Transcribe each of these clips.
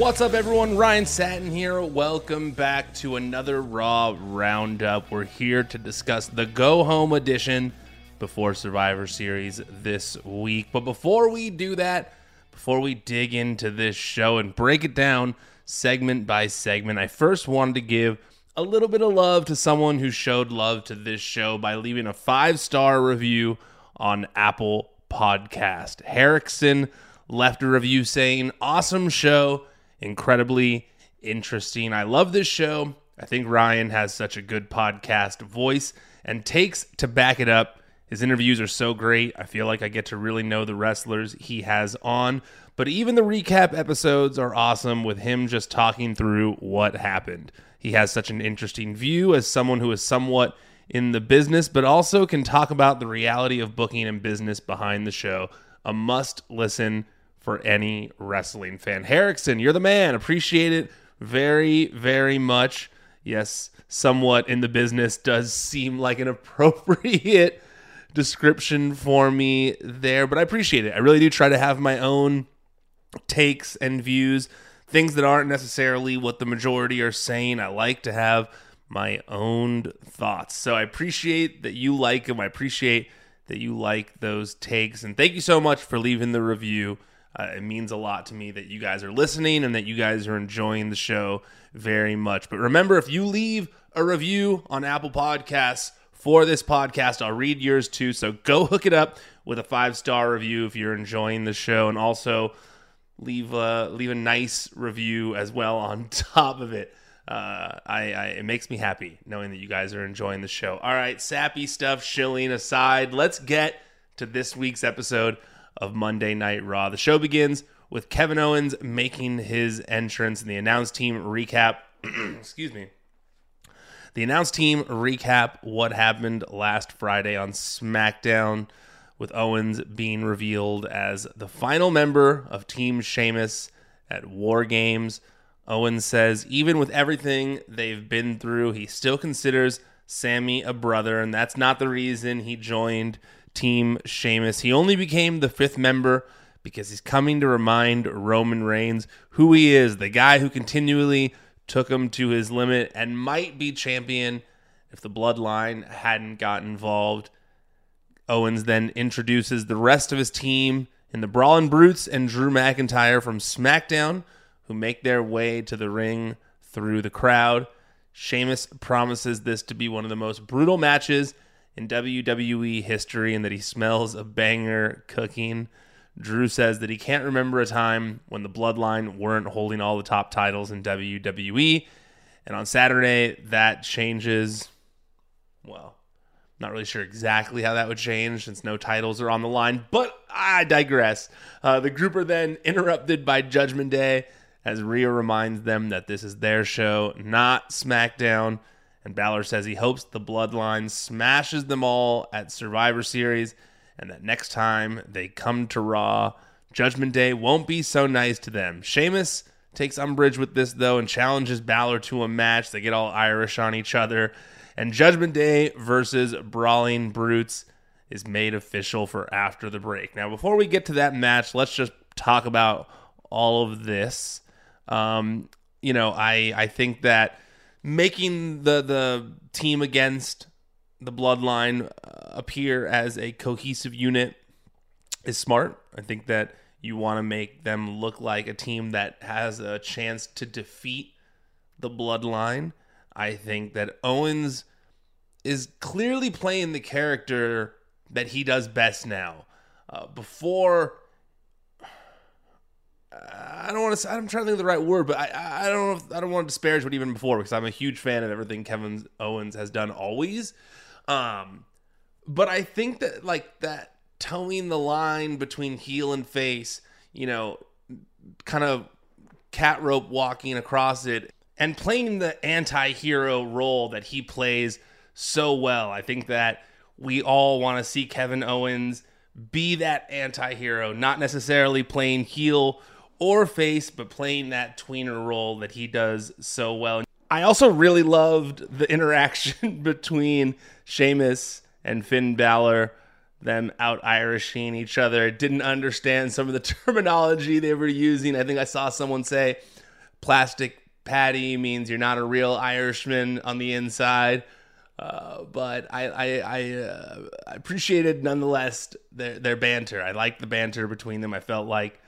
What's up, everyone? Ryan Satin here. Welcome back to another Raw Roundup. We're here to discuss the go home edition before Survivor Series this week. But before we do that, before we dig into this show and break it down segment by segment, I first wanted to give a little bit of love to someone who showed love to this show by leaving a five star review on Apple Podcast. Herrickson left a review saying, Awesome show incredibly interesting. I love this show. I think Ryan has such a good podcast voice and takes to back it up. His interviews are so great. I feel like I get to really know the wrestlers he has on. But even the recap episodes are awesome with him just talking through what happened. He has such an interesting view as someone who is somewhat in the business, but also can talk about the reality of booking and business behind the show. A must listen for any wrestling fan. Herrickson, you're the man. Appreciate it very, very much. Yes, somewhat in the business does seem like an appropriate description for me there, but I appreciate it. I really do try to have my own takes and views, things that aren't necessarily what the majority are saying. I like to have my own thoughts. So I appreciate that you like them. I appreciate that you like those takes. And thank you so much for leaving the review. Uh, it means a lot to me that you guys are listening and that you guys are enjoying the show very much. But remember, if you leave a review on Apple Podcasts for this podcast, I'll read yours too. So go hook it up with a five star review if you're enjoying the show, and also leave a leave a nice review as well on top of it. Uh, I, I it makes me happy knowing that you guys are enjoying the show. All right, sappy stuff shilling aside, let's get to this week's episode of Monday Night Raw. The show begins with Kevin Owens making his entrance, and the announced team recap. excuse me. The announced team recap what happened last Friday on SmackDown, with Owens being revealed as the final member of Team Sheamus at War Games. Owens says, even with everything they've been through, he still considers Sammy a brother, and that's not the reason he joined Team Sheamus. He only became the fifth member because he's coming to remind Roman Reigns who he is, the guy who continually took him to his limit and might be champion if the bloodline hadn't got involved. Owens then introduces the rest of his team in the Brawling Brutes and Drew McIntyre from SmackDown, who make their way to the ring through the crowd. Sheamus promises this to be one of the most brutal matches in WWE history and that he smells a banger cooking. Drew says that he can't remember a time when the Bloodline weren't holding all the top titles in WWE. And on Saturday, that changes. Well, not really sure exactly how that would change since no titles are on the line, but I digress. Uh, the group are then interrupted by Judgment Day as Rhea reminds them that this is their show, not SmackDown. And Balor says he hopes the bloodline smashes them all at Survivor Series and that next time they come to Raw, Judgment Day won't be so nice to them. Sheamus takes umbrage with this, though, and challenges Balor to a match. They get all Irish on each other. And Judgment Day versus Brawling Brutes is made official for after the break. Now, before we get to that match, let's just talk about all of this. Um, you know, I I think that making the the team against the bloodline uh, appear as a cohesive unit is smart. I think that you want to make them look like a team that has a chance to defeat the bloodline. I think that Owens is clearly playing the character that he does best now. Uh, before, I don't want to. I'm trying to think of the right word, but I, I don't know. If, I don't want to disparage what even before because I'm a huge fan of everything Kevin Owens has done always. Um, but I think that like that towing the line between heel and face, you know, kind of cat rope walking across it and playing the anti-hero role that he plays so well. I think that we all want to see Kevin Owens be that anti-hero, not necessarily playing heel or face, but playing that tweener role that he does so well. I also really loved the interaction between Sheamus and Finn Balor, them out Irishing each other. Didn't understand some of the terminology they were using. I think I saw someone say plastic patty means you're not a real Irishman on the inside. Uh, but I I, I, uh, appreciated nonetheless their their banter. I liked the banter between them. I felt like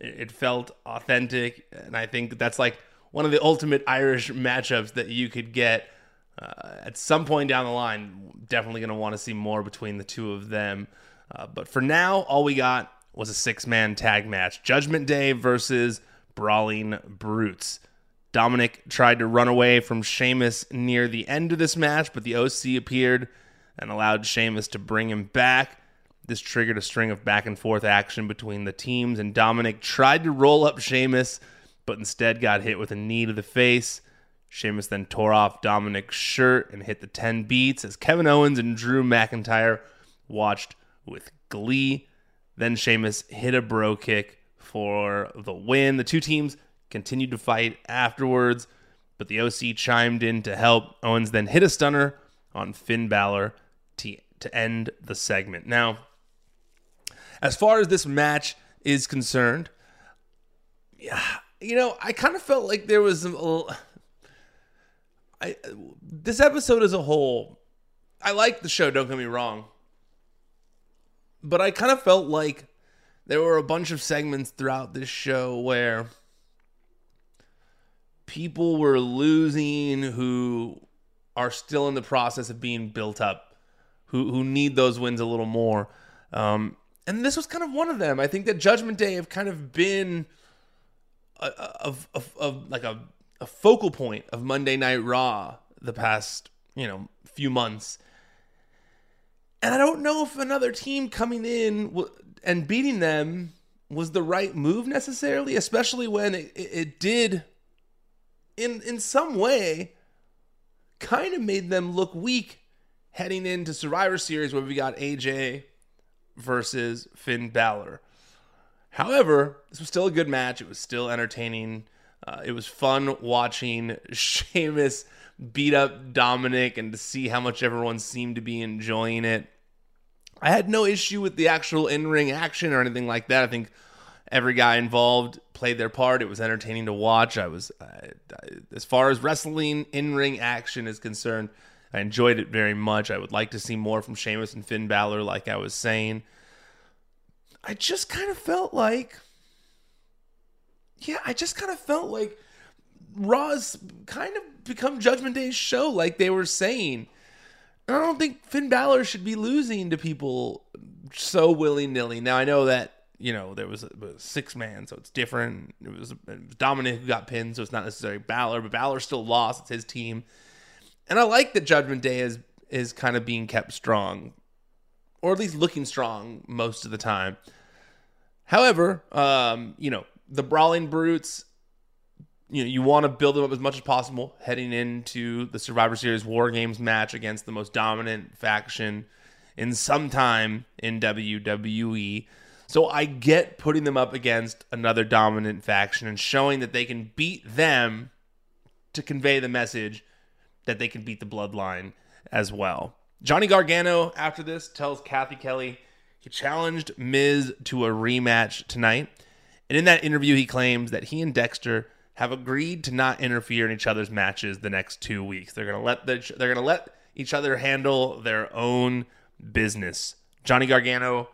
it, felt authentic, and I think that's like one of the ultimate Irish matchups that you could get uh, at some point down the line. Definitely going to want to see more between the two of them. Uh, but for now, all we got was a six man tag match Judgment Day versus Brawling Brutes. Dominic tried to run away from Sheamus near the end of this match, but the OC appeared and allowed Sheamus to bring him back. This triggered a string of back and forth action between the teams, and Dominic tried to roll up Sheamus, but instead got hit with a knee to the face. Sheamus then tore off Dominic's shirt and hit the 10 beats as Kevin Owens and Drew McIntyre watched with glee. Then Sheamus hit a Brogue Kick for the win. The two teams continued to fight afterwards, but the OC chimed in to help. Owens then hit a stunner on Finn Balor to, to end the segment. Now, as far as this match is concerned, yeah, you know, I kind of felt like there was a. I, this episode as a whole, I like the show, don't get me wrong. But I kind of felt like there were a bunch of segments throughout this show where people were losing who are still in the process of being built up, who who need those wins a little more. Um, and this was kind of one of them. I think that Judgment Day have kind of been of like a, a focal point of Monday Night Raw the past you know few months. And I don't know if another team coming in and beating them was the right move necessarily, especially when it, it, it did in in some way kind of made them look weak heading into Survivor Series where we got AJ versus Finn Balor. However, this was still a good match. It was still entertaining. Uh, it was fun watching Sheamus beat up Dominic and to see how much everyone seemed to be enjoying it. I had no issue with the actual in ring action or anything like that. I think every guy involved played their part. It was entertaining to watch. I was, as far as wrestling in ring action is concerned, I enjoyed it very much. I would like to see more from Sheamus and Finn Balor, like I was saying. I just kind of felt like, yeah, I just kind of felt like Raw's kind of become Judgment Day's show, like they were saying. And I don't think Finn Balor should be losing to people so willy nilly. Now I know that you know, there was a, a six man, so it's different. It was, it was Dominic who got pinned, so it's not necessarily Balor, but Balor still lost. It's his team, and I like that Judgment Day is is kind of being kept strong, or at least looking strong most of the time. However, um, you know, the Brawling Brutes, you know, you want to build them up as much as possible heading into the Survivor Series War Games match against the most dominant faction in some time in WWE. So I get putting them up against another dominant faction and showing that they can beat them to convey the message that they can beat the bloodline as well. Johnny Gargano, after this, tells Cathy Kelly he challenged Miz to a rematch tonight. And in that interview, he claims that he and Dexter have agreed to not interfere in each other's matches the next two weeks. They're gonna let the, they're gonna let each other handle their own business. Johnny Gargano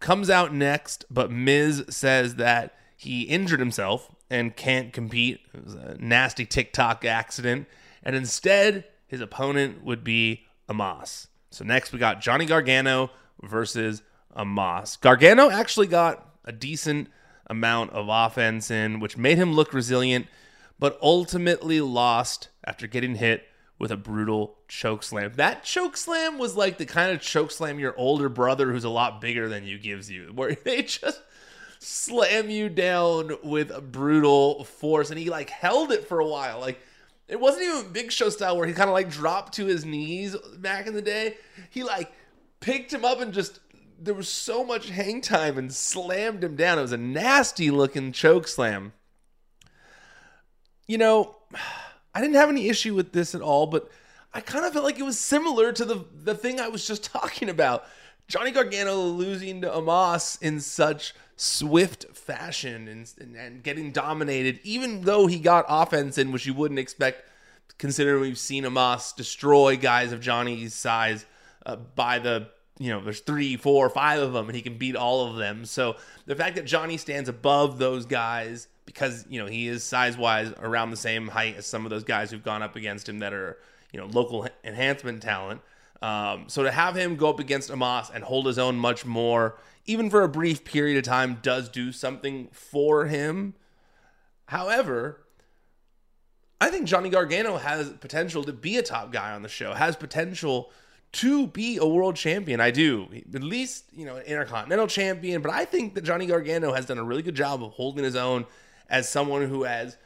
comes out next, but Miz says that he injured himself and can't compete. It was a nasty TikTok accident. And instead, his opponent would be Omos. So next we got Johnny Gargano versus Omos. Gargano actually got a decent amount of offense in, which made him look resilient, but ultimately lost after getting hit with a brutal choke slam. That choke slam was like the kind of choke slam your older brother who's a lot bigger than you gives you, where they just slam you down with brutal force. And he like held it for a while. Like it wasn't even Big Show style where he kind of like dropped to his knees back in the day. He like picked him up and just there was so much hang time and slammed him down. It was a nasty looking choke slam. You know, I didn't have any issue with this at all, but I kind of felt like it was similar to the the thing I was just talking about. Johnny Gargano losing to Omos in such swift fashion and, and, and getting dominated, even though he got offense in, which you wouldn't expect, considering we've seen Omos destroy guys of Johnny's size uh, by the you know, there's three, four, five of them, and he can beat all of them. So the fact that Johnny stands above those guys because you know he is size wise around the same height as some of those guys who've gone up against him that are you know local enhancement talent. Um, so to have him go up against Omos and hold his own much more, even for a brief period of time, does do something for him. However, I think Johnny Gargano has potential to be a top guy on the show, has potential to be a world champion. I do. At least, you know, an intercontinental champion. But I think that Johnny Gargano has done a really good job of holding his own as someone who has,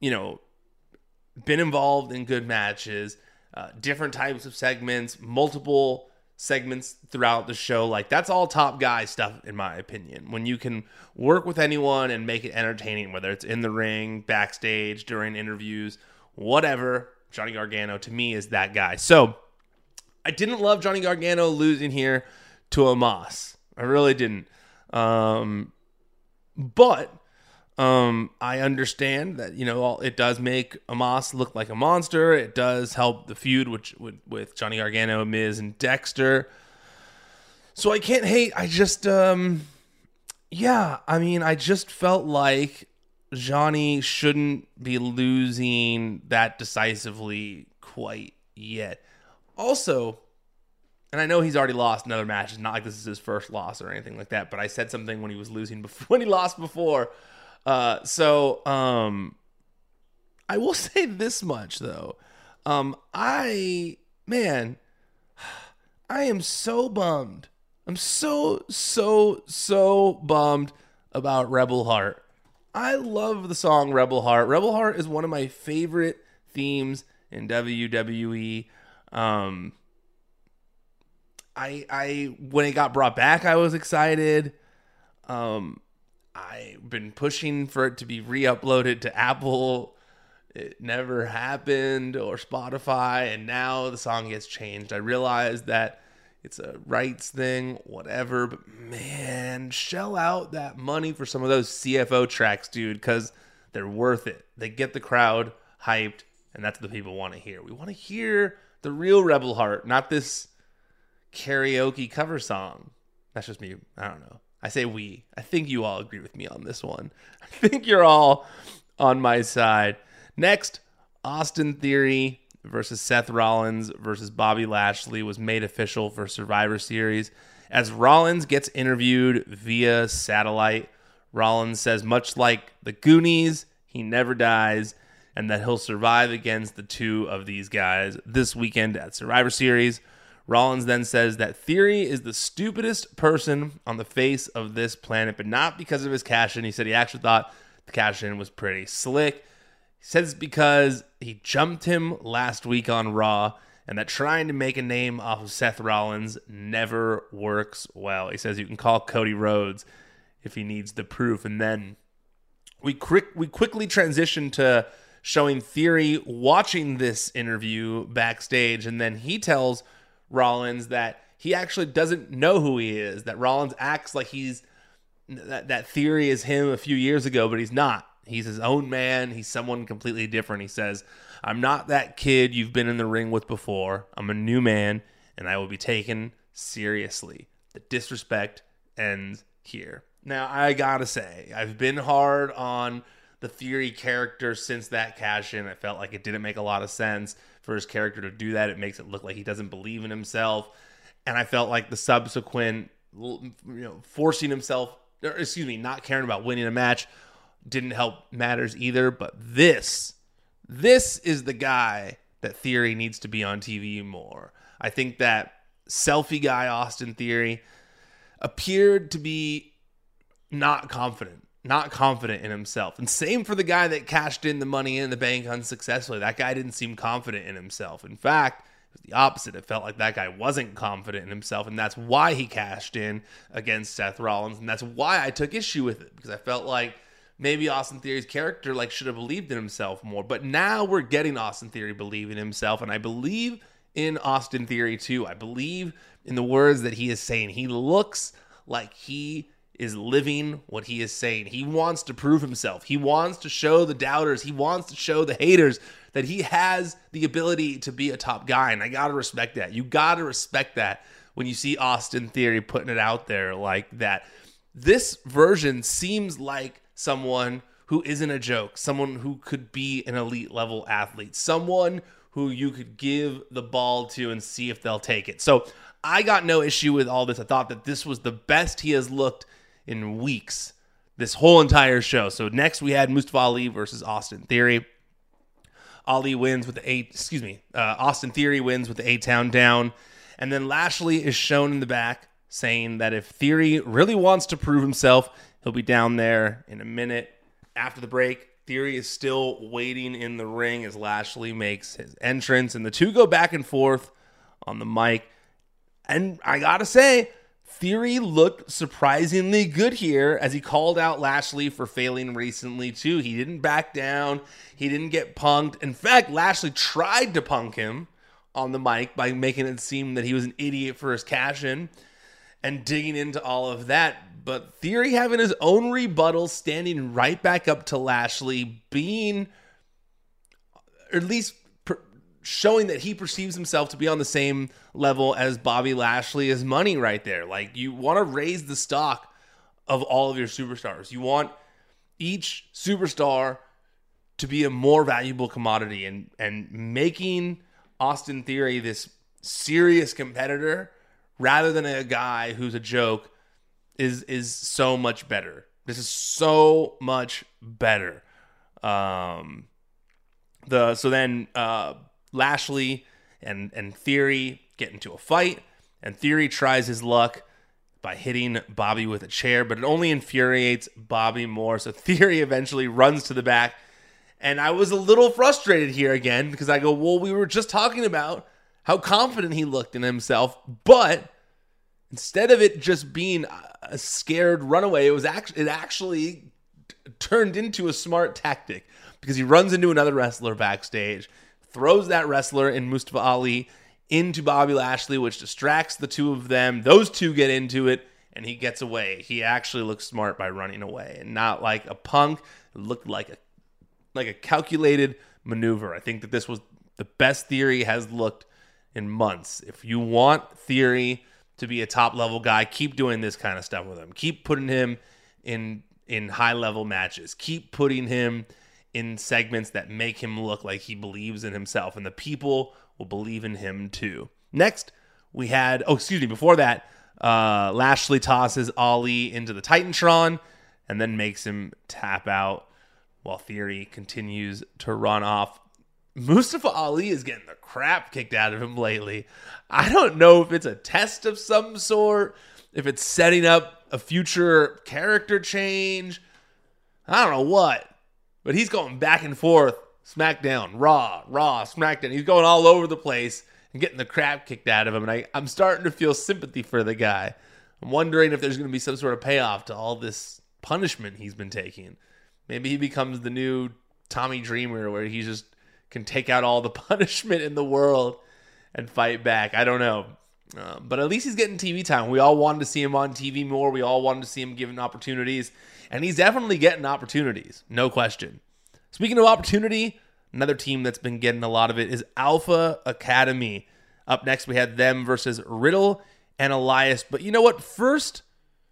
you know, been involved in good matches, uh, different types of segments, multiple segments throughout the show. Like that's all top guy stuff, in my opinion. When you can work with anyone and make it entertaining, whether it's in the ring, backstage, during interviews, whatever. Johnny Gargano to me is that guy. So I didn't love Johnny Gargano losing here to Omos. I really didn't. Um, but um, I understand that you know it does make Omos look like a monster. It does help the feud which with, with Johnny Gargano, Miz, and Dexter. So I can't hate. I just um, yeah. I mean, I just felt like Johnny shouldn't be losing that decisively quite yet. Also, and I know he's already lost another match. It's not like this is his first loss or anything like that. But I said something when he was losing before, when he lost before uh, so um, I will say this much though. Um, I man, I am so bummed. I'm so so so bummed about Rebel Heart. I love the song Rebel Heart. Rebel Heart is one of my favorite themes in WWE. Um, I I when it got brought back, I was excited. Um, I've been pushing for it to be re-uploaded to Apple. It never happened or Spotify, and now the song gets changed. I realize that it's a rights thing, whatever, but man, shell out that money for some of those CFO tracks, dude, because they're worth it. They get the crowd hyped, and that's what the people want to hear. We want to hear the real Rebel Heart, not this karaoke cover song. That's just me. I don't know. I say we. I think you all agree with me on this one. I think you're all on my side. Next, Austin Theory versus Seth Rollins versus Bobby Lashley was made official for Survivor Series. As Rollins gets interviewed via satellite, Rollins says, much like the Goonies, he never dies, and that he'll survive against the two of these guys this weekend at Survivor Series. Rollins then says that Theory is the stupidest person on the face of this planet, but not because of his cash in. He said he actually thought the cash in was pretty slick. He says it's because he jumped him last week on Raw, and that trying to make a name off of Seth Rollins never works well. He says you can call Cody Rhodes if he needs the proof. And then we quick we quickly transition to showing Theory watching this interview backstage, and then he tells Rollins that he actually doesn't know who he is. That Rollins acts like he's that that theory is him a few years ago, but he's not. He's his own man. He's someone completely different. He says, "I'm not that kid you've been in the ring with before. I'm a new man, and I will be taken seriously." The disrespect ends here. Now, I gotta say, I've been hard on the Theory character since that cash in. I felt like it didn't make a lot of sense for his character to do that. It makes it look like he doesn't believe in himself. And I felt like the subsequent, you know, forcing himself, or excuse me, not caring about winning a match didn't help matters either. But this, this is the guy that Theory needs to be on TV more. I think that selfie guy, Austin Theory, appeared to be not confident not confident in himself. And same for the guy that cashed in the money in the bank unsuccessfully. That guy didn't seem confident in himself. In fact, it was the opposite. It felt like that guy wasn't confident in himself, and that's why he cashed in against Seth Rollins, and that's why I took issue with it because I felt like maybe Austin Theory's character like should have believed in himself more. But now we're getting Austin Theory believing in himself, and I believe in Austin Theory too. I believe in the words that he is saying. He looks like he is living what he is saying. He wants to prove himself. He wants to show the doubters, he wants to show the haters that he has the ability to be a top guy. And I got to respect that. You got to respect that when you see Austin Theory putting it out there like that. This version seems like someone who isn't a joke, someone who could be an elite level athlete, someone who you could give the ball to and see if they'll take it. So I got no issue with all this. I thought that this was the best he has looked in weeks this whole entire show. So next we had Mustafa Ali versus Austin Theory. Ali wins with the eight, excuse me, uh, Austin Theory wins with the A-Town Down. And then Lashley is shown in the back saying that if Theory really wants to prove himself, he'll be down there in a minute. After the break, Theory is still waiting in the ring as Lashley makes his entrance, and the two go back and forth on the mic. And I gotta say, Theory looked surprisingly good here as he called out Lashley for failing recently, too. He didn't back down, he didn't get punked. In fact, Lashley tried to punk him on the mic by making it seem that he was an idiot for his cash in and digging into all of that. But Theory having his own rebuttal, standing right back up to Lashley, being, or at least showing that he perceives himself to be on the same level as Bobby Lashley is money right there. Like you want to raise the stock of all of your superstars. You want each superstar to be a more valuable commodity and and making Austin Theory this serious competitor rather than a guy who's a joke is is so much better. This is so much better. Um the so then uh Lashley and and Theory get into a fight, and Theory tries his luck by hitting Bobby with a chair, but it only infuriates Bobby more. So Theory eventually runs to the back, and I was a little frustrated here again because I go, well, we were just talking about how confident he looked in himself, but instead of it just being a scared runaway, it was actually it actually turned into a smart tactic because he runs into another wrestler backstage throws that wrestler in Mustafa Ali into Bobby Lashley, which distracts the two of them. Those two get into it, and he gets away. He actually looks smart by running away, and not like a punk. It looked like a like a calculated maneuver. I think that this was the best theory has looked in months. If you want theory to be a top level guy, keep doing this kind of stuff with him. Keep putting him in in high level matches. Keep putting him in segments that make him look like he believes in himself, and the people will believe in him too. Next, we had, oh, excuse me, before that, uh, Lashley tosses Ali into the Titantron and then makes him tap out while Theory continues to run off. Mustafa Ali is getting the crap kicked out of him lately. I don't know if it's a test of some sort, if it's setting up a future character change. I don't know what. But he's going back and forth, SmackDown, Raw, Raw, SmackDown. He's going all over the place and getting the crap kicked out of him. And I, I'm starting to feel sympathy for the guy. I'm wondering if there's going to be some sort of payoff to all this punishment he's been taking. Maybe he becomes the new Tommy Dreamer, where he just can take out all the punishment in the world and fight back. I don't know. Uh, but at least he's getting TV time. We all wanted to see him on TV more. We all wanted to see him given opportunities and he's definitely getting opportunities, no question. Speaking of opportunity, another team that's been getting a lot of it is Alpha Academy. Up next, we had them versus Riddle and Elias. But you know what? First,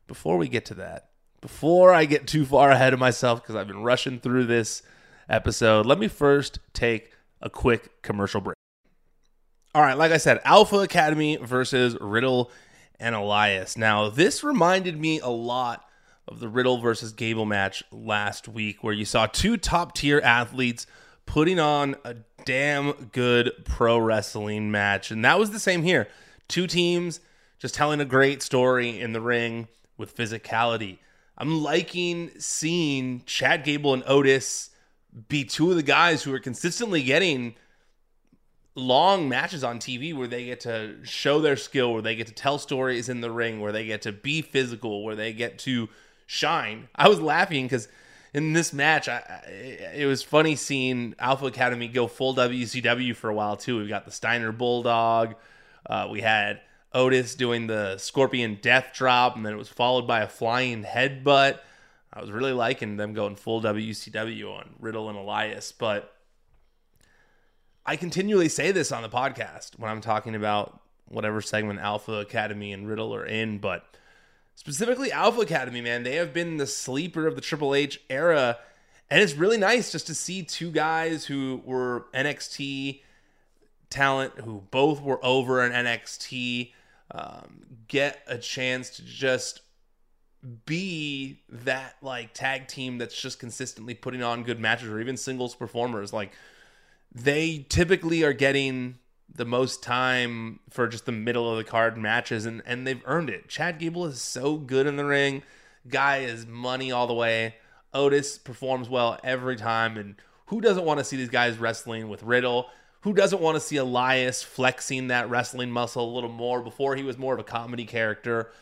before we get to that, before I get too far ahead of myself, because I've been rushing through this episode, let me first take a quick commercial break. All right, like I said, Alpha Academy versus Riddle and Elias. Now, this reminded me a lot of the Riddle versus Gable match last week, where you saw two top tier athletes putting on a damn good pro wrestling match. And that was the same here. Two teams just telling a great story in the ring with physicality. I'm liking seeing Chad Gable and Otis be two of the guys who are consistently getting long matches on TV where they get to show their skill, where they get to tell stories in the ring, where they get to be physical, where they get to shine. I was laughing because in this match, I, it was funny seeing Alpha Academy go full WCW for a while too. We've got the Steiner Bulldog. Uh, we had Otis doing the Scorpion Death Drop, and then it was followed by a flying headbutt. I was really liking them going full WCW on Riddle and Elias, but I continually say this on the podcast when I'm talking about whatever segment Alpha Academy and Riddle are in, but specifically Alpha Academy, man, they have been the sleeper of the Triple H era. And it's really nice just to see two guys who were NXT talent, who both were over in NXT, um, get a chance to just be that like tag team that's just consistently putting on good matches or even singles performers. Like they typically are getting the most time for just the middle of the card matches and, and they've earned it. Chad Gable is so good in the ring. Guy is money all the way. Otis performs well every time and who doesn't want to see these guys wrestling with Riddle? Who doesn't want to see Elias flexing that wrestling muscle a little more before he was more of a comedy character?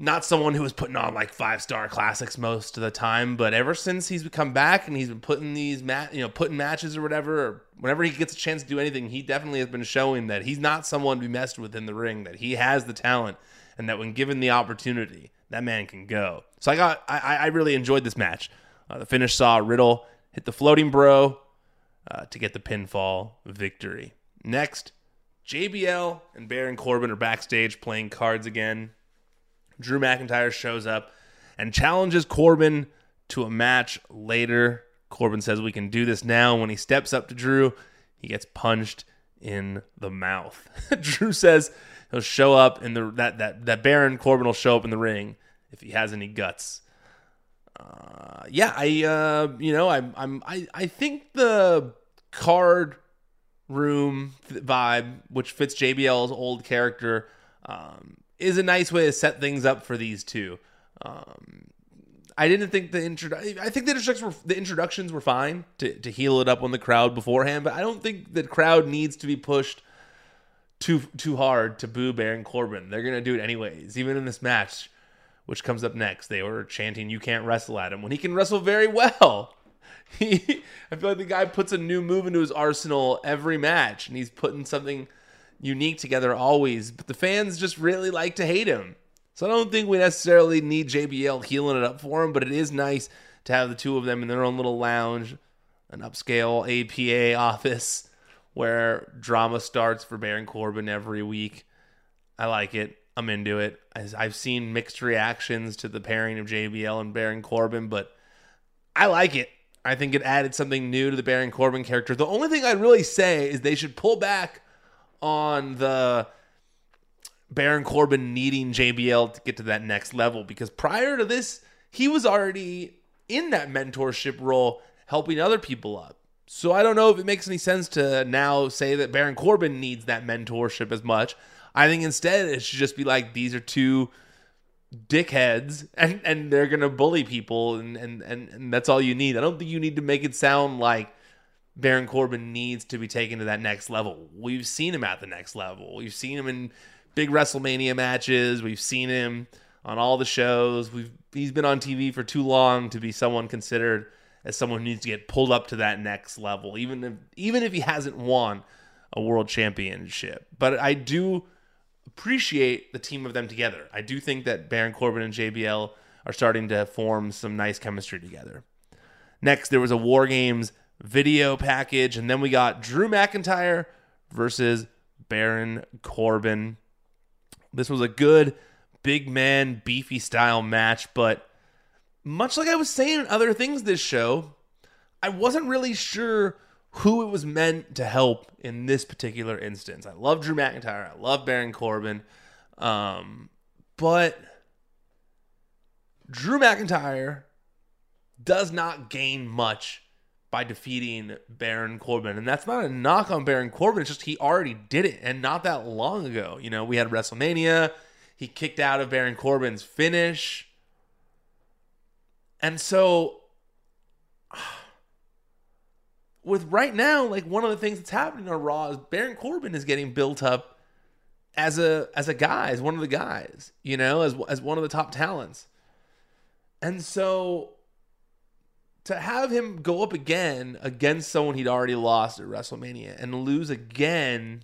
Not someone who was putting on like five star classics most of the time, but ever since he's come back and he's been putting these mat, you know, putting matches or whatever, or whenever he gets a chance to do anything, he definitely has been showing that he's not someone to be messed with in the ring. That he has the talent, and that when given the opportunity, that man can go. So I got, I, I really enjoyed this match. Uh, the finish saw Riddle hit the floating bro uh, to get the pinfall victory. Next, JBL and Baron Corbin are backstage playing cards again. Drew McIntyre shows up and challenges Corbin to a match later. Corbin says we can do this now. When he steps up to Drew, he gets punched in the mouth. Drew says he'll show up in the that that that Baron Corbin will show up in the ring if he has any guts. Uh, yeah, I uh, you know I'm I'm I I think the card room vibe, which fits JBL's old character, um, is a nice way to set things up for these two. Um, I didn't think the intro. I think the introductions were the introductions were fine to to heel it up on the crowd beforehand, but I don't think the crowd needs to be pushed too too hard to boo Baron Corbin. They're gonna do it anyways, even in this match, which comes up next. They were chanting, "You can't wrestle at him" when he can wrestle very well. He, I feel like the guy puts a new move into his arsenal every match, and he's putting something unique together always, but the fans just really like to hate him. So I don't think we necessarily need JBL heeling it up for him, but it is nice to have the two of them in their own little lounge, an upscale APA office where drama starts for Baron Corbin every week. I like it. I'm into it. I've seen mixed reactions to the pairing of JBL and Baron Corbin, but I like it. I think it added something new to the Baron Corbin character. The only thing I'd really say is they should pull back on the Baron Corbin needing JBL to get to that next level because prior to this, he was already in that mentorship role, helping other people up. So I don't know if it makes any sense to now say that Baron Corbin needs that mentorship as much. I think instead it should just be like these are two dickheads and, and they're gonna bully people and, and, and, and that's all you need. I don't think you need to make it sound like Baron Corbin needs to be taken to that next level. We've seen him at the next level. We've seen him in big WrestleMania matches. We've seen him on all the shows. We've he's been on TV for too long to be someone considered as someone who needs to get pulled up to that next level, even if even if he hasn't won a world championship. But I do appreciate the team of them together. I do think that Baron Corbin and JBL are starting to form some nice chemistry together. Next, there was a War Games video package. And then we got Drew McIntyre versus Baron Corbin. This was a good big man, beefy style match, but much like I was saying in other things this show, I wasn't really sure who it was meant to help in this particular instance. I love Drew McIntyre, I love Baron Corbin, um, but Drew McIntyre does not gain much by defeating Baron Corbin. And that's not a knock on Baron Corbin. It's just he already did it and not that long ago. You know, we had WrestleMania. He kicked out of Baron Corbin's finish. And so with right now, like one of the things that's happening on Raw is Baron Corbin is getting built up as a as a guy, as one of the guys, you know, as as one of the top talents. And so to have him go up again against someone he'd already lost at WrestleMania and lose again,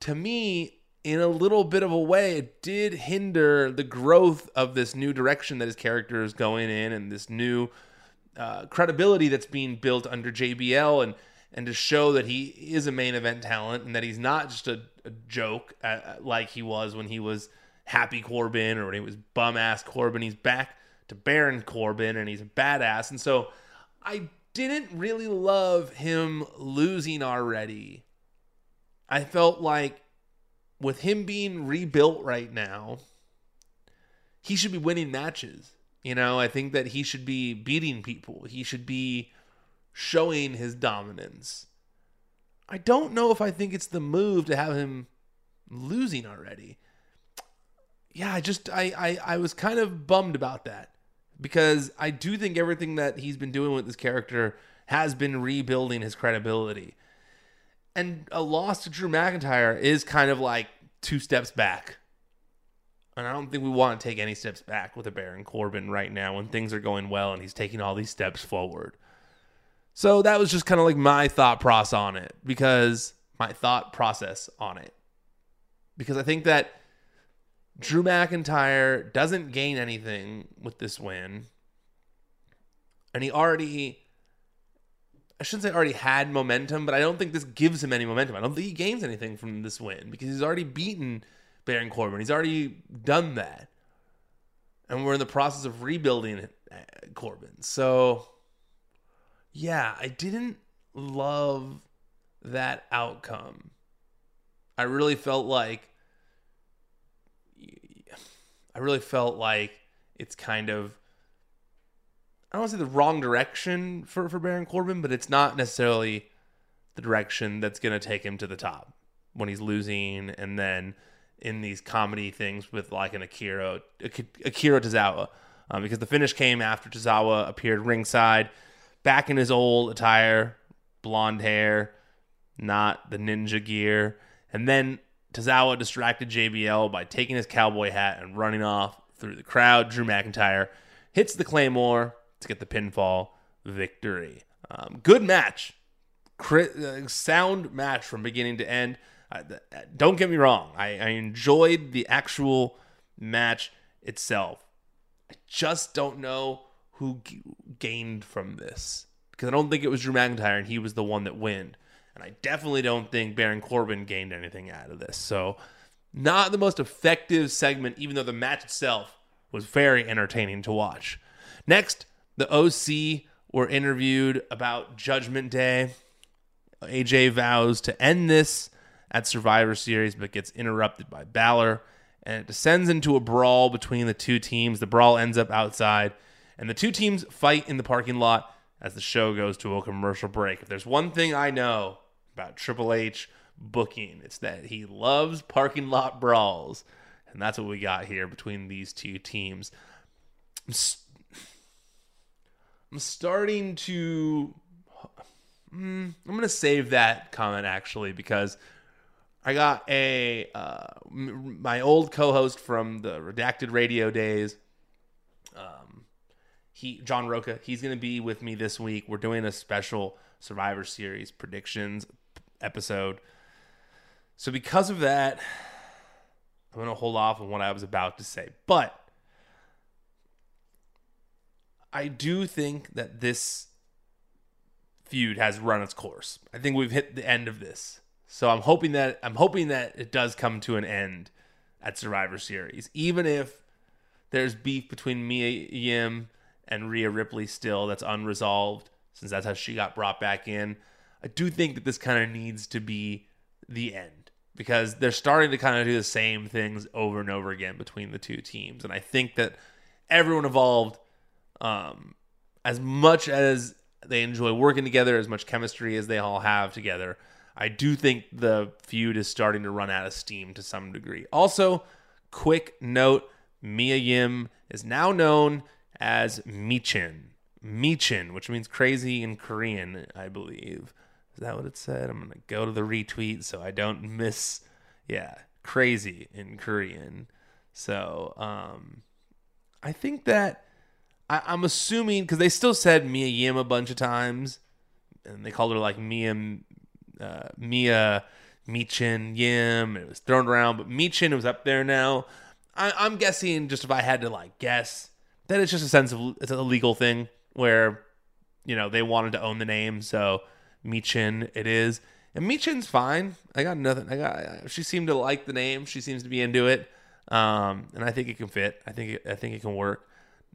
to me, in a little bit of a way, it did hinder the growth of this new direction that his character is going in and this new uh, credibility that's being built under JBL and and to show that he is a main event talent and that he's not just a, a joke uh, like he was when he was Happy Corbin or when he was bum ass Corbin. He's back to Baron Corbin and he's a badass. And so I didn't really love him losing already. I felt like with him being rebuilt right now, he should be winning matches. You know, I think that he should be beating people. He should be showing his dominance. I don't know if I think it's the move to have him losing already. Yeah, I just I I, I was kind of bummed about that because I do think everything that he's been doing with this character has been rebuilding his credibility. And a loss to Drew McIntyre is kind of like two steps back. And I don't think we want to take any steps back with a Baron Corbin right now when things are going well and he's taking all these steps forward. So that was just kind of like my thought process on it because my thought process on it. Because I think that Drew McIntyre doesn't gain anything with this win. And he already I shouldn't say already had momentum, but I don't think this gives him any momentum. I don't think he gains anything from this win because he's already beaten Baron Corbin. He's already done that. And we're in the process of rebuilding uh, Corbin. So, yeah, I didn't love that outcome. I really felt like I really felt like it's kind of I don't want to say the wrong direction for, for Baron Corbin, but it's not necessarily the direction that's going to take him to the top when he's losing and then in these comedy things with like an Akira Akira Tozawa. Um, because the finish came after Tozawa appeared ringside, back in his old attire, blonde hair, not the ninja gear. And then Tozawa distracted JBL by taking his cowboy hat and running off through the crowd. Drew McIntyre hits the Claymore, to get the pinfall victory. Um, good match, uh, sound match from beginning to end. Uh, don't get me wrong, I, I enjoyed the actual match itself. I just don't know who g- gained from this because I don't think it was Drew McIntyre and he was the one that win. And I definitely don't think Baron Corbin gained anything out of this. So, not the most effective segment, even though the match itself was very entertaining to watch. Next, the OC were interviewed about Judgment Day. AJ vows to end this at Survivor Series, but gets interrupted by Balor. And it descends into a brawl between the two teams. The brawl ends up outside, and the two teams fight in the parking lot as the show goes to a commercial break. If there's one thing I know about Triple H booking, it's that he loves parking lot brawls. And that's what we got here between these two teams. I'm starting to. Mm, I'm gonna save that comment actually because I got a uh, my old co-host from the redacted radio days. Um, he John Roca. He's gonna be with me this week. We're doing a special Survivor Series predictions episode. So because of that, I'm gonna hold off on what I was about to say, but I do think that this feud has run its course. I think we've hit the end of this. So I'm hoping that I'm hoping that it does come to an end at Survivor Series, even if there's beef between Mia Yim and Rhea Ripley still that's unresolved, since that's how she got brought back in. I do think that this kind of needs to be the end because they're starting to kind of do the same things over and over again between the two teams, and I think that everyone involved um, as much as they enjoy working together, as much chemistry as they all have together, I do think the feud is starting to run out of steam to some degree. Also, quick note Mia Yim is now known as Michin. Michin, which means crazy in Korean, I believe. Is that what it said? I'm to go to the retweet so I don't miss. Yeah, crazy in Korean. So, um, I think that I, I'm assuming because they still said Mia Yim a bunch of times, and they called her like Mia uh, Mia Michin Yim. It was thrown around, but Michin was up there now. I, I'm guessing just if I had to like guess that it's just a sense of it's a legal thing where you know they wanted to own the name, so Michin it is. And Michin's fine. I got nothing. I got. She seemed to like the name. She seems to be into it, um, and I think it can fit. I think it, I think it can work.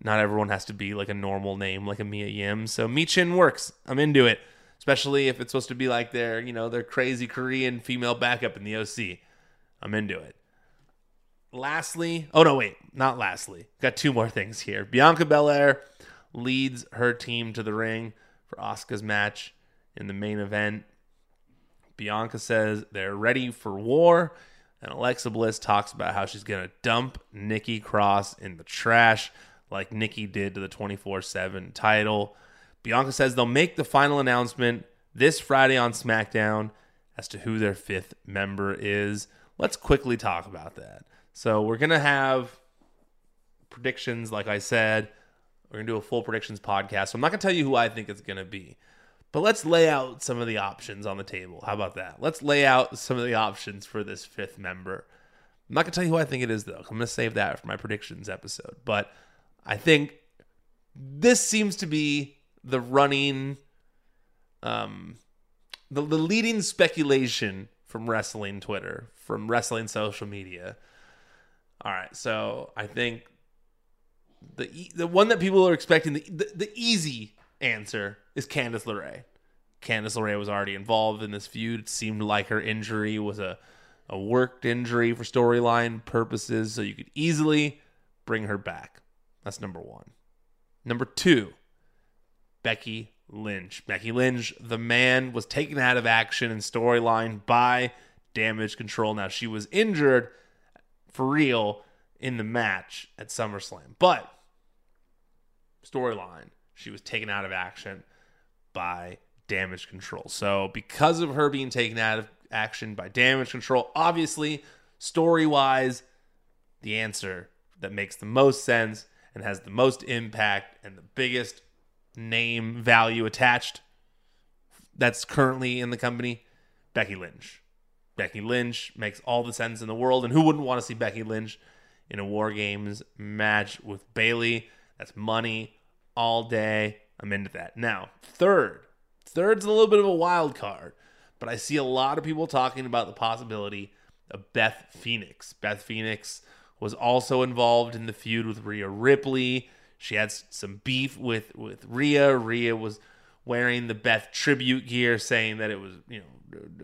Not everyone has to be like a normal name, like a Mia Yim. So Michin works. I'm into it, especially if it's supposed to be like their, you know, their crazy Korean female backup in the OC. I'm into it. Lastly, oh no, wait, not lastly. Got two more things here. Bianca Belair leads her team to the ring for Asuka's match in the main event. Bianca says they're ready for war, and Alexa Bliss talks about how she's going to dump Nikki Cross in the trash like Nikki did to the 24 7 title. Bianca says they'll make the final announcement this Friday on SmackDown as to who their fifth member is. Let's quickly talk about that. So, we're going to have predictions, like I said. We're going to do a full predictions podcast. So, I'm not going to tell you who I think it's going to be. But let's lay out some of the options on the table. How about that? Let's lay out some of the options for this fifth member. I'm not going to tell you who I think it is, though. I'm going to save that for my predictions episode. But I think this seems to be the running, um, the, the leading speculation from wrestling Twitter, from wrestling social media. All right, so I think the the one that people are expecting the the, the easy answer is Candice LeRae. Candice LeRae was already involved in this feud. It seemed like her injury was a a worked injury for storyline purposes, so you could easily bring her back. That's number one. Number two, Becky Lynch. Becky Lynch, the man, was taken out of action and storyline by damage control. Now, she was injured for real in the match at SummerSlam, but storyline, she was taken out of action by damage control. So, because of her being taken out of action by damage control, obviously, story wise, the answer that makes the most sense and has the most impact and the biggest name value attached that's currently in the company, Becky Lynch. Becky Lynch makes all the sense in the world, and who wouldn't want to see Becky Lynch in a War Games match with Bayley? That's money all day. I'm into that. Now, third, third's a little bit of a wild card, but I see a lot of people talking about the possibility of Beth Phoenix. Beth Phoenix was also involved in the feud with Rhea Ripley. She had some beef with with Rhea. Rhea was wearing the Beth tribute gear, saying that it was you know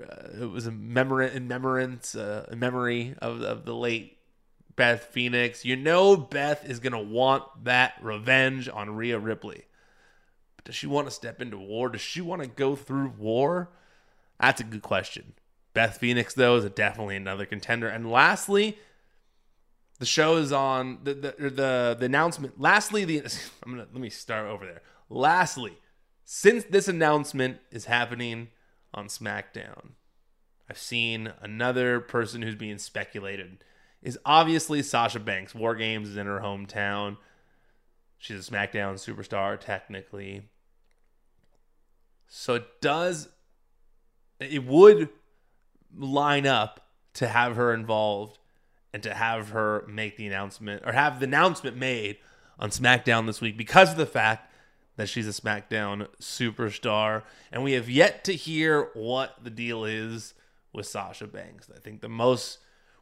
uh, it was a memor- in memorance, uh, a memory of of the late Beth Phoenix. You know Beth is gonna want that revenge on Rhea Ripley. But does she want to step into war? Does she want to go through war? That's a good question. Beth Phoenix though is definitely another contender. And lastly, the show is on the the the, the announcement. Lastly, the I'm gonna let me start over there. Lastly, since this announcement is happening on SmackDown, I've seen another person who's being speculated is obviously Sasha Banks. War Games is in her hometown. She's a SmackDown superstar, technically. So it does, it would line up to have her involved and to have her make the announcement or have the announcement made on SmackDown this week because of the fact that she's a SmackDown superstar. And we have yet to hear what the deal is with Sasha Banks. I think the most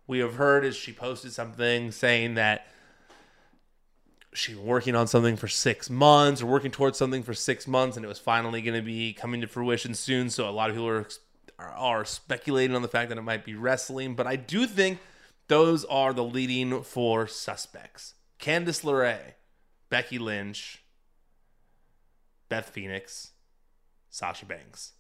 we have heard is she posted something saying that she's working on something for six months or working towards something for six months and it was finally going to be coming to fruition soon. So a lot of people are, are speculating on the fact that it might be wrestling. But I do think those are the leading four suspects Candice LeRae, Becky Lynch, Beth Phoenix, Sasha Banks.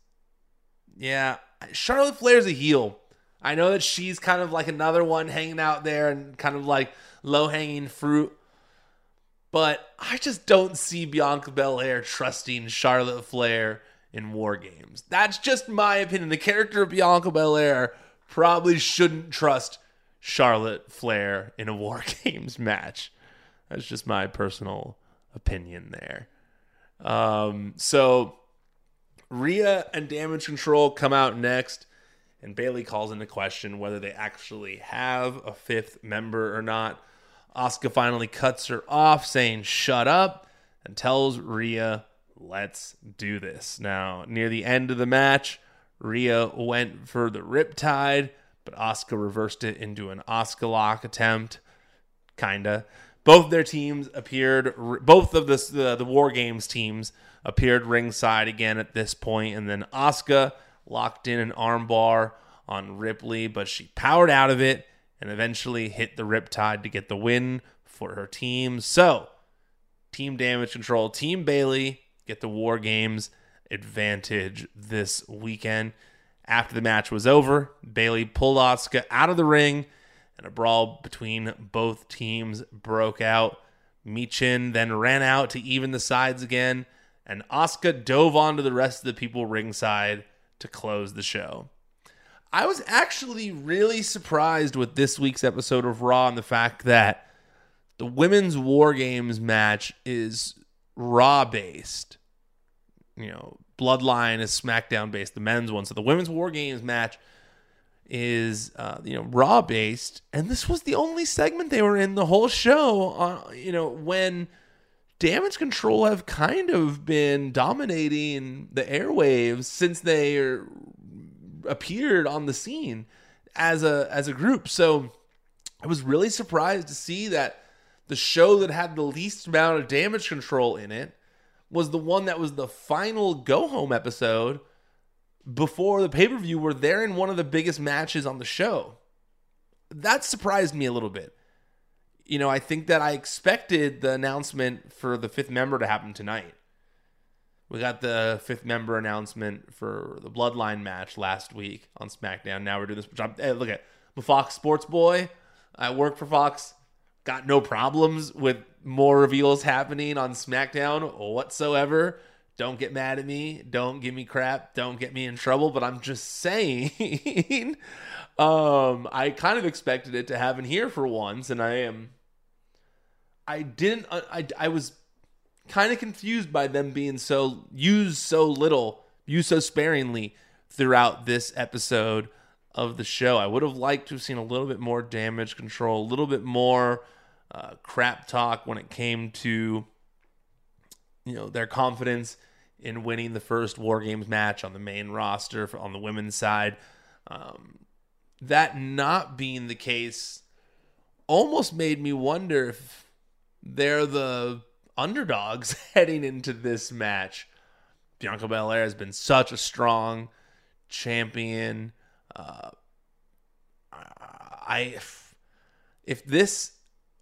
Yeah, Charlotte Flair's a heel. I know that she's kind of like another one hanging out there and kind of like low hanging fruit. But I just don't see Bianca Belair trusting Charlotte Flair in War Games. That's just my opinion. The character of Bianca Belair probably shouldn't trust Charlotte Flair in a War Games match. That's just my personal opinion there. Um, so Rhea and Damage Control come out next, and Bayley calls into question whether they actually have a fifth member or not. Asuka finally cuts her off, saying, Shut up, and tells Rhea, Let's do this. Now, near the end of the match, Rhea went for the Riptide, but Asuka reversed it into an Asuka lock attempt. Kinda. Both their teams appeared, both of the, the, the War Games teams appeared ringside again at this point, and then Asuka locked in an armbar on Ripley, but she powered out of it and eventually hit the Riptide to get the win for her team. So, Team Damage Control, Team Bayley get the War Games advantage this weekend. After the match was over, Bayley pulled Asuka out of the ring, and a brawl between both teams broke out. Michin then ran out to even the sides again, and Asuka dove onto the rest of the people ringside to close the show. I was actually really surprised with this week's episode of Raw and the fact that the women's War Games match is Raw based. You know, Bloodline is SmackDown based, the men's one. So the women's War Games match is uh, you know Raw based, and this was the only segment they were in the whole show. Uh, you know when Damage Control have kind of been dominating the airwaves since they are, appeared on the scene as a as a group. So I was really surprised to see that the show that had the least amount of damage control in it was the one that was the final go home episode before the pay per view, where they're in one of the biggest matches on the show. That surprised me a little bit. You know, I think that I expected the announcement for the fifth member to happen tonight. We got the fifth member announcement for the Bloodline match last week on SmackDown. Now we're doing this. Hey, look at a Fox Sports boy. I work for Fox. Got no problems with more reveals happening on SmackDown whatsoever. Don't get mad at me. Don't give me crap. Don't get me in trouble. But I'm just saying, um, I kind of expected it to happen here for once, and I am. I didn't. I I was kind of confused by them being so used so little, used so sparingly throughout this episode of the show. I would have liked to have seen a little bit more damage control, a little bit more uh, crap talk when it came to you know their confidence in winning the first War Games match on the main roster on the women's side. Um, that not being the case almost made me wonder if they're the underdogs heading into this match. Bianca Belair has been such a strong champion. Uh, I if, if this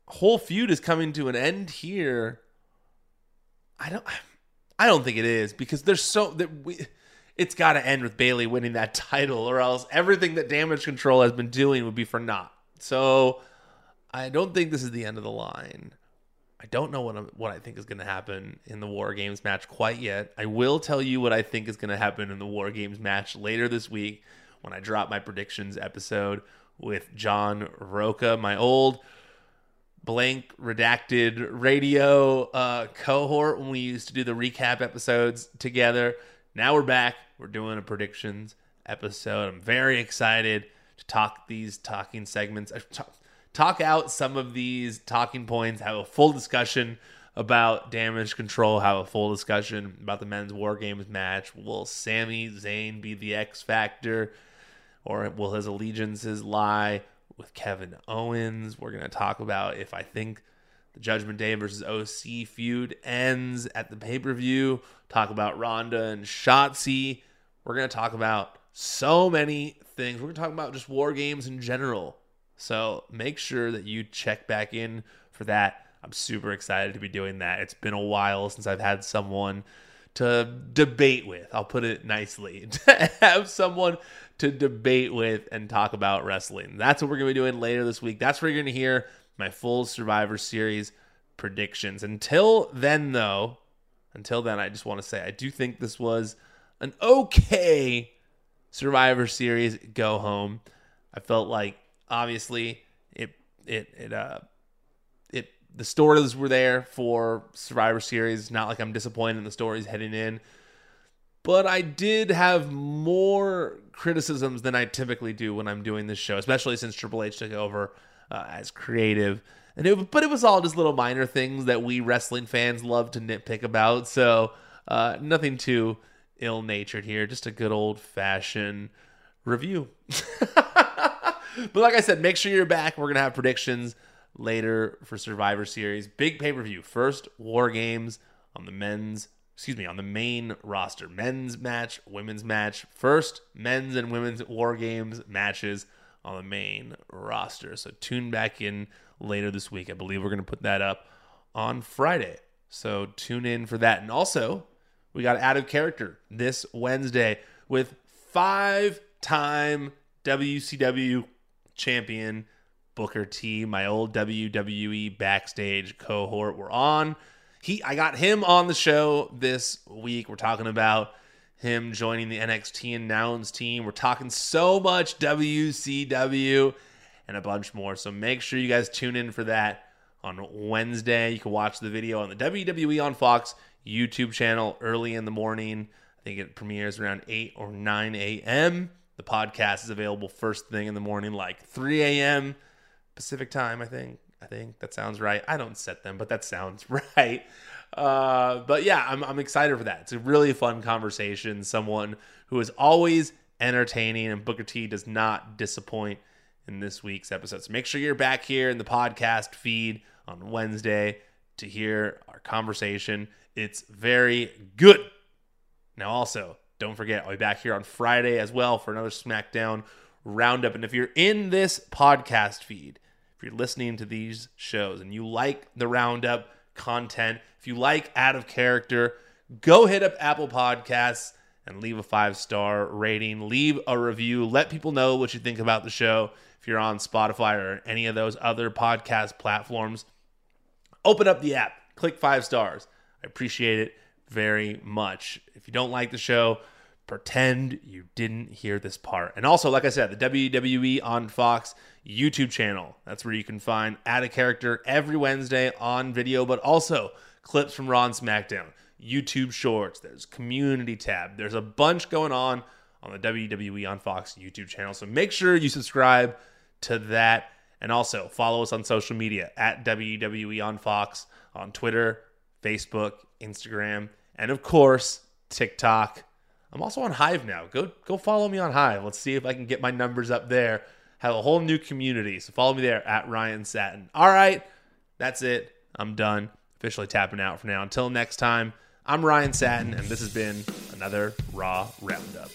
whole feud is coming to an end here. I don't I don't think it is because there's so that we it's got to end with Bayley winning that title or else everything that Damage Control has been doing would be for naught. So I don't think this is the end of the line. I don't know what I'm, what I think is going to happen in the War Games match quite yet. I will tell you what I think is going to happen in the War Games match later this week when I drop my predictions episode with John Roca, my old blank redacted radio uh, cohort when we used to do the recap episodes together. Now we're back. We're doing a predictions episode. I'm very excited to talk these talking segments, uh, talk, talk out some of these talking points, have a full discussion about damage control, have a full discussion about the men's war games match. Will Sami Zayn be the X factor, or will his allegiances lie with Kevin Owens. We're to talk about if I think the Judgment Day versus OC feud ends at the pay per view. Talk about Ronda and Shotzi. We're to talk about so many things. We're to talk about just war games in general. So make sure that you check back in for that. I'm super excited to be doing that. It's been a while since I've had someone to debate with. I'll put it nicely. to have someone to debate with and talk about wrestling. That's what we're going to be doing later this week. That's where you're going to hear my full Survivor Series predictions. Until then, though, until then, I just want to say I do think this was an okay Survivor Series go home. I felt like obviously it it it uh it the stories were there for Survivor Series. Not like I'm disappointed in the stories heading in, but I did have more criticisms than I typically do when I'm doing this show, especially since Triple H took over uh, as creative. And it, but it was all just little minor things that we wrestling fans love to nitpick about. So uh, nothing too ill natured here. Just a good old fashioned review. but like I said, make sure you're back. We're gonna have predictions later for Survivor Series. Big pay per view. First War Games on the men's, excuse me, on the main roster. Men's match, women's match. First men's and women's War Games matches on the main roster. So tune back in later this week. I believe we're gonna put that up on Friday. So tune in for that. And also, we got out of character this Wednesday with five time WCW champion Booker T, my old WWE backstage cohort. We're on. He I got him on the show this week. We're talking about him joining the NXT announce team. We're talking so much WCW and a bunch more. So make sure you guys tune in for that on Wednesday. You can watch the video on the WWE on Fox YouTube channel early in the morning. I think it premieres around 8 or 9 a.m. The podcast is available first thing in the morning, like 3 a.m. Pacific time, I think. I think that sounds right. I don't set them, but that sounds right. Uh, but yeah, I'm, I'm excited for that. It's a really fun conversation. Someone who is always entertaining, and Booker T does not disappoint in this week's episode. So make sure you're back here in the podcast feed on Wednesday to hear our conversation. It's very good. Now, also, don't forget, I'll be back here on Friday as well for another SmackDown roundup. And if you're in this podcast feed, if you're listening to these shows and you like the roundup content, if you like out of character, go hit up Apple Podcasts and leave a five star rating, leave a review, let people know what you think about the show. If you're on Spotify or any of those other podcast platforms, open up the app, click five stars. I appreciate it very much. If you don't like the show, pretend you didn't hear this part. And also, like I said, the WWE on Fox YouTube channel. That's where you can find Out of Character every Wednesday on video, but also clips from Raw and SmackDown, YouTube Shorts. There's Community tab. There's a bunch going on on the WWE on Fox YouTube channel. So make sure you subscribe to that. And also follow us on social media at WWE on Fox on Twitter, Facebook, Instagram, and of course, TikTok. I'm also on Hive now. Go go follow me on Hive. Let's see if I can get my numbers up there. Have a whole new community. So follow me there at Ryan Satin. All right. That's it. I'm done. Officially tapping out for now. Until next time, I'm Ryan Satin, and this has been another Raw Roundup.